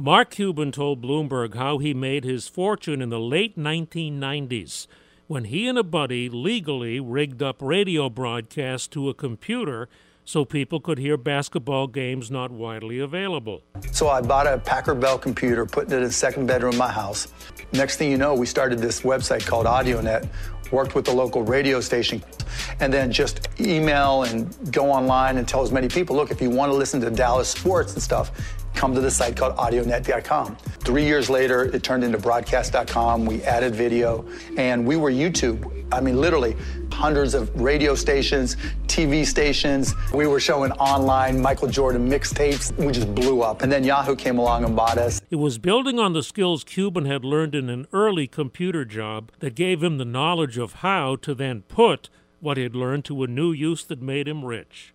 Mark Cuban told Bloomberg how he made his fortune in the late 1990s when he and a buddy legally rigged up radio broadcasts to a computer so people could hear basketball games not widely available. So I bought a Packard Bell computer, put it in the second bedroom of my house. Next thing you know, we started this website called AudioNet, worked with the local radio station, and then just email and go online and tell as many people, look, if you want to listen to Dallas sports and stuff, come to the site called audionet.com. Three years later, it turned into broadcast.com. We added video, and we were YouTube. I mean, literally, hundreds of radio stations, TV stations. We were showing online Michael Jordan mixtapes. We just blew up. And then Yahoo came along and bought us. It was building on the skills Cuban had learned in an early computer job that gave him the knowledge of how to then put what he had learned to a new use that made him rich.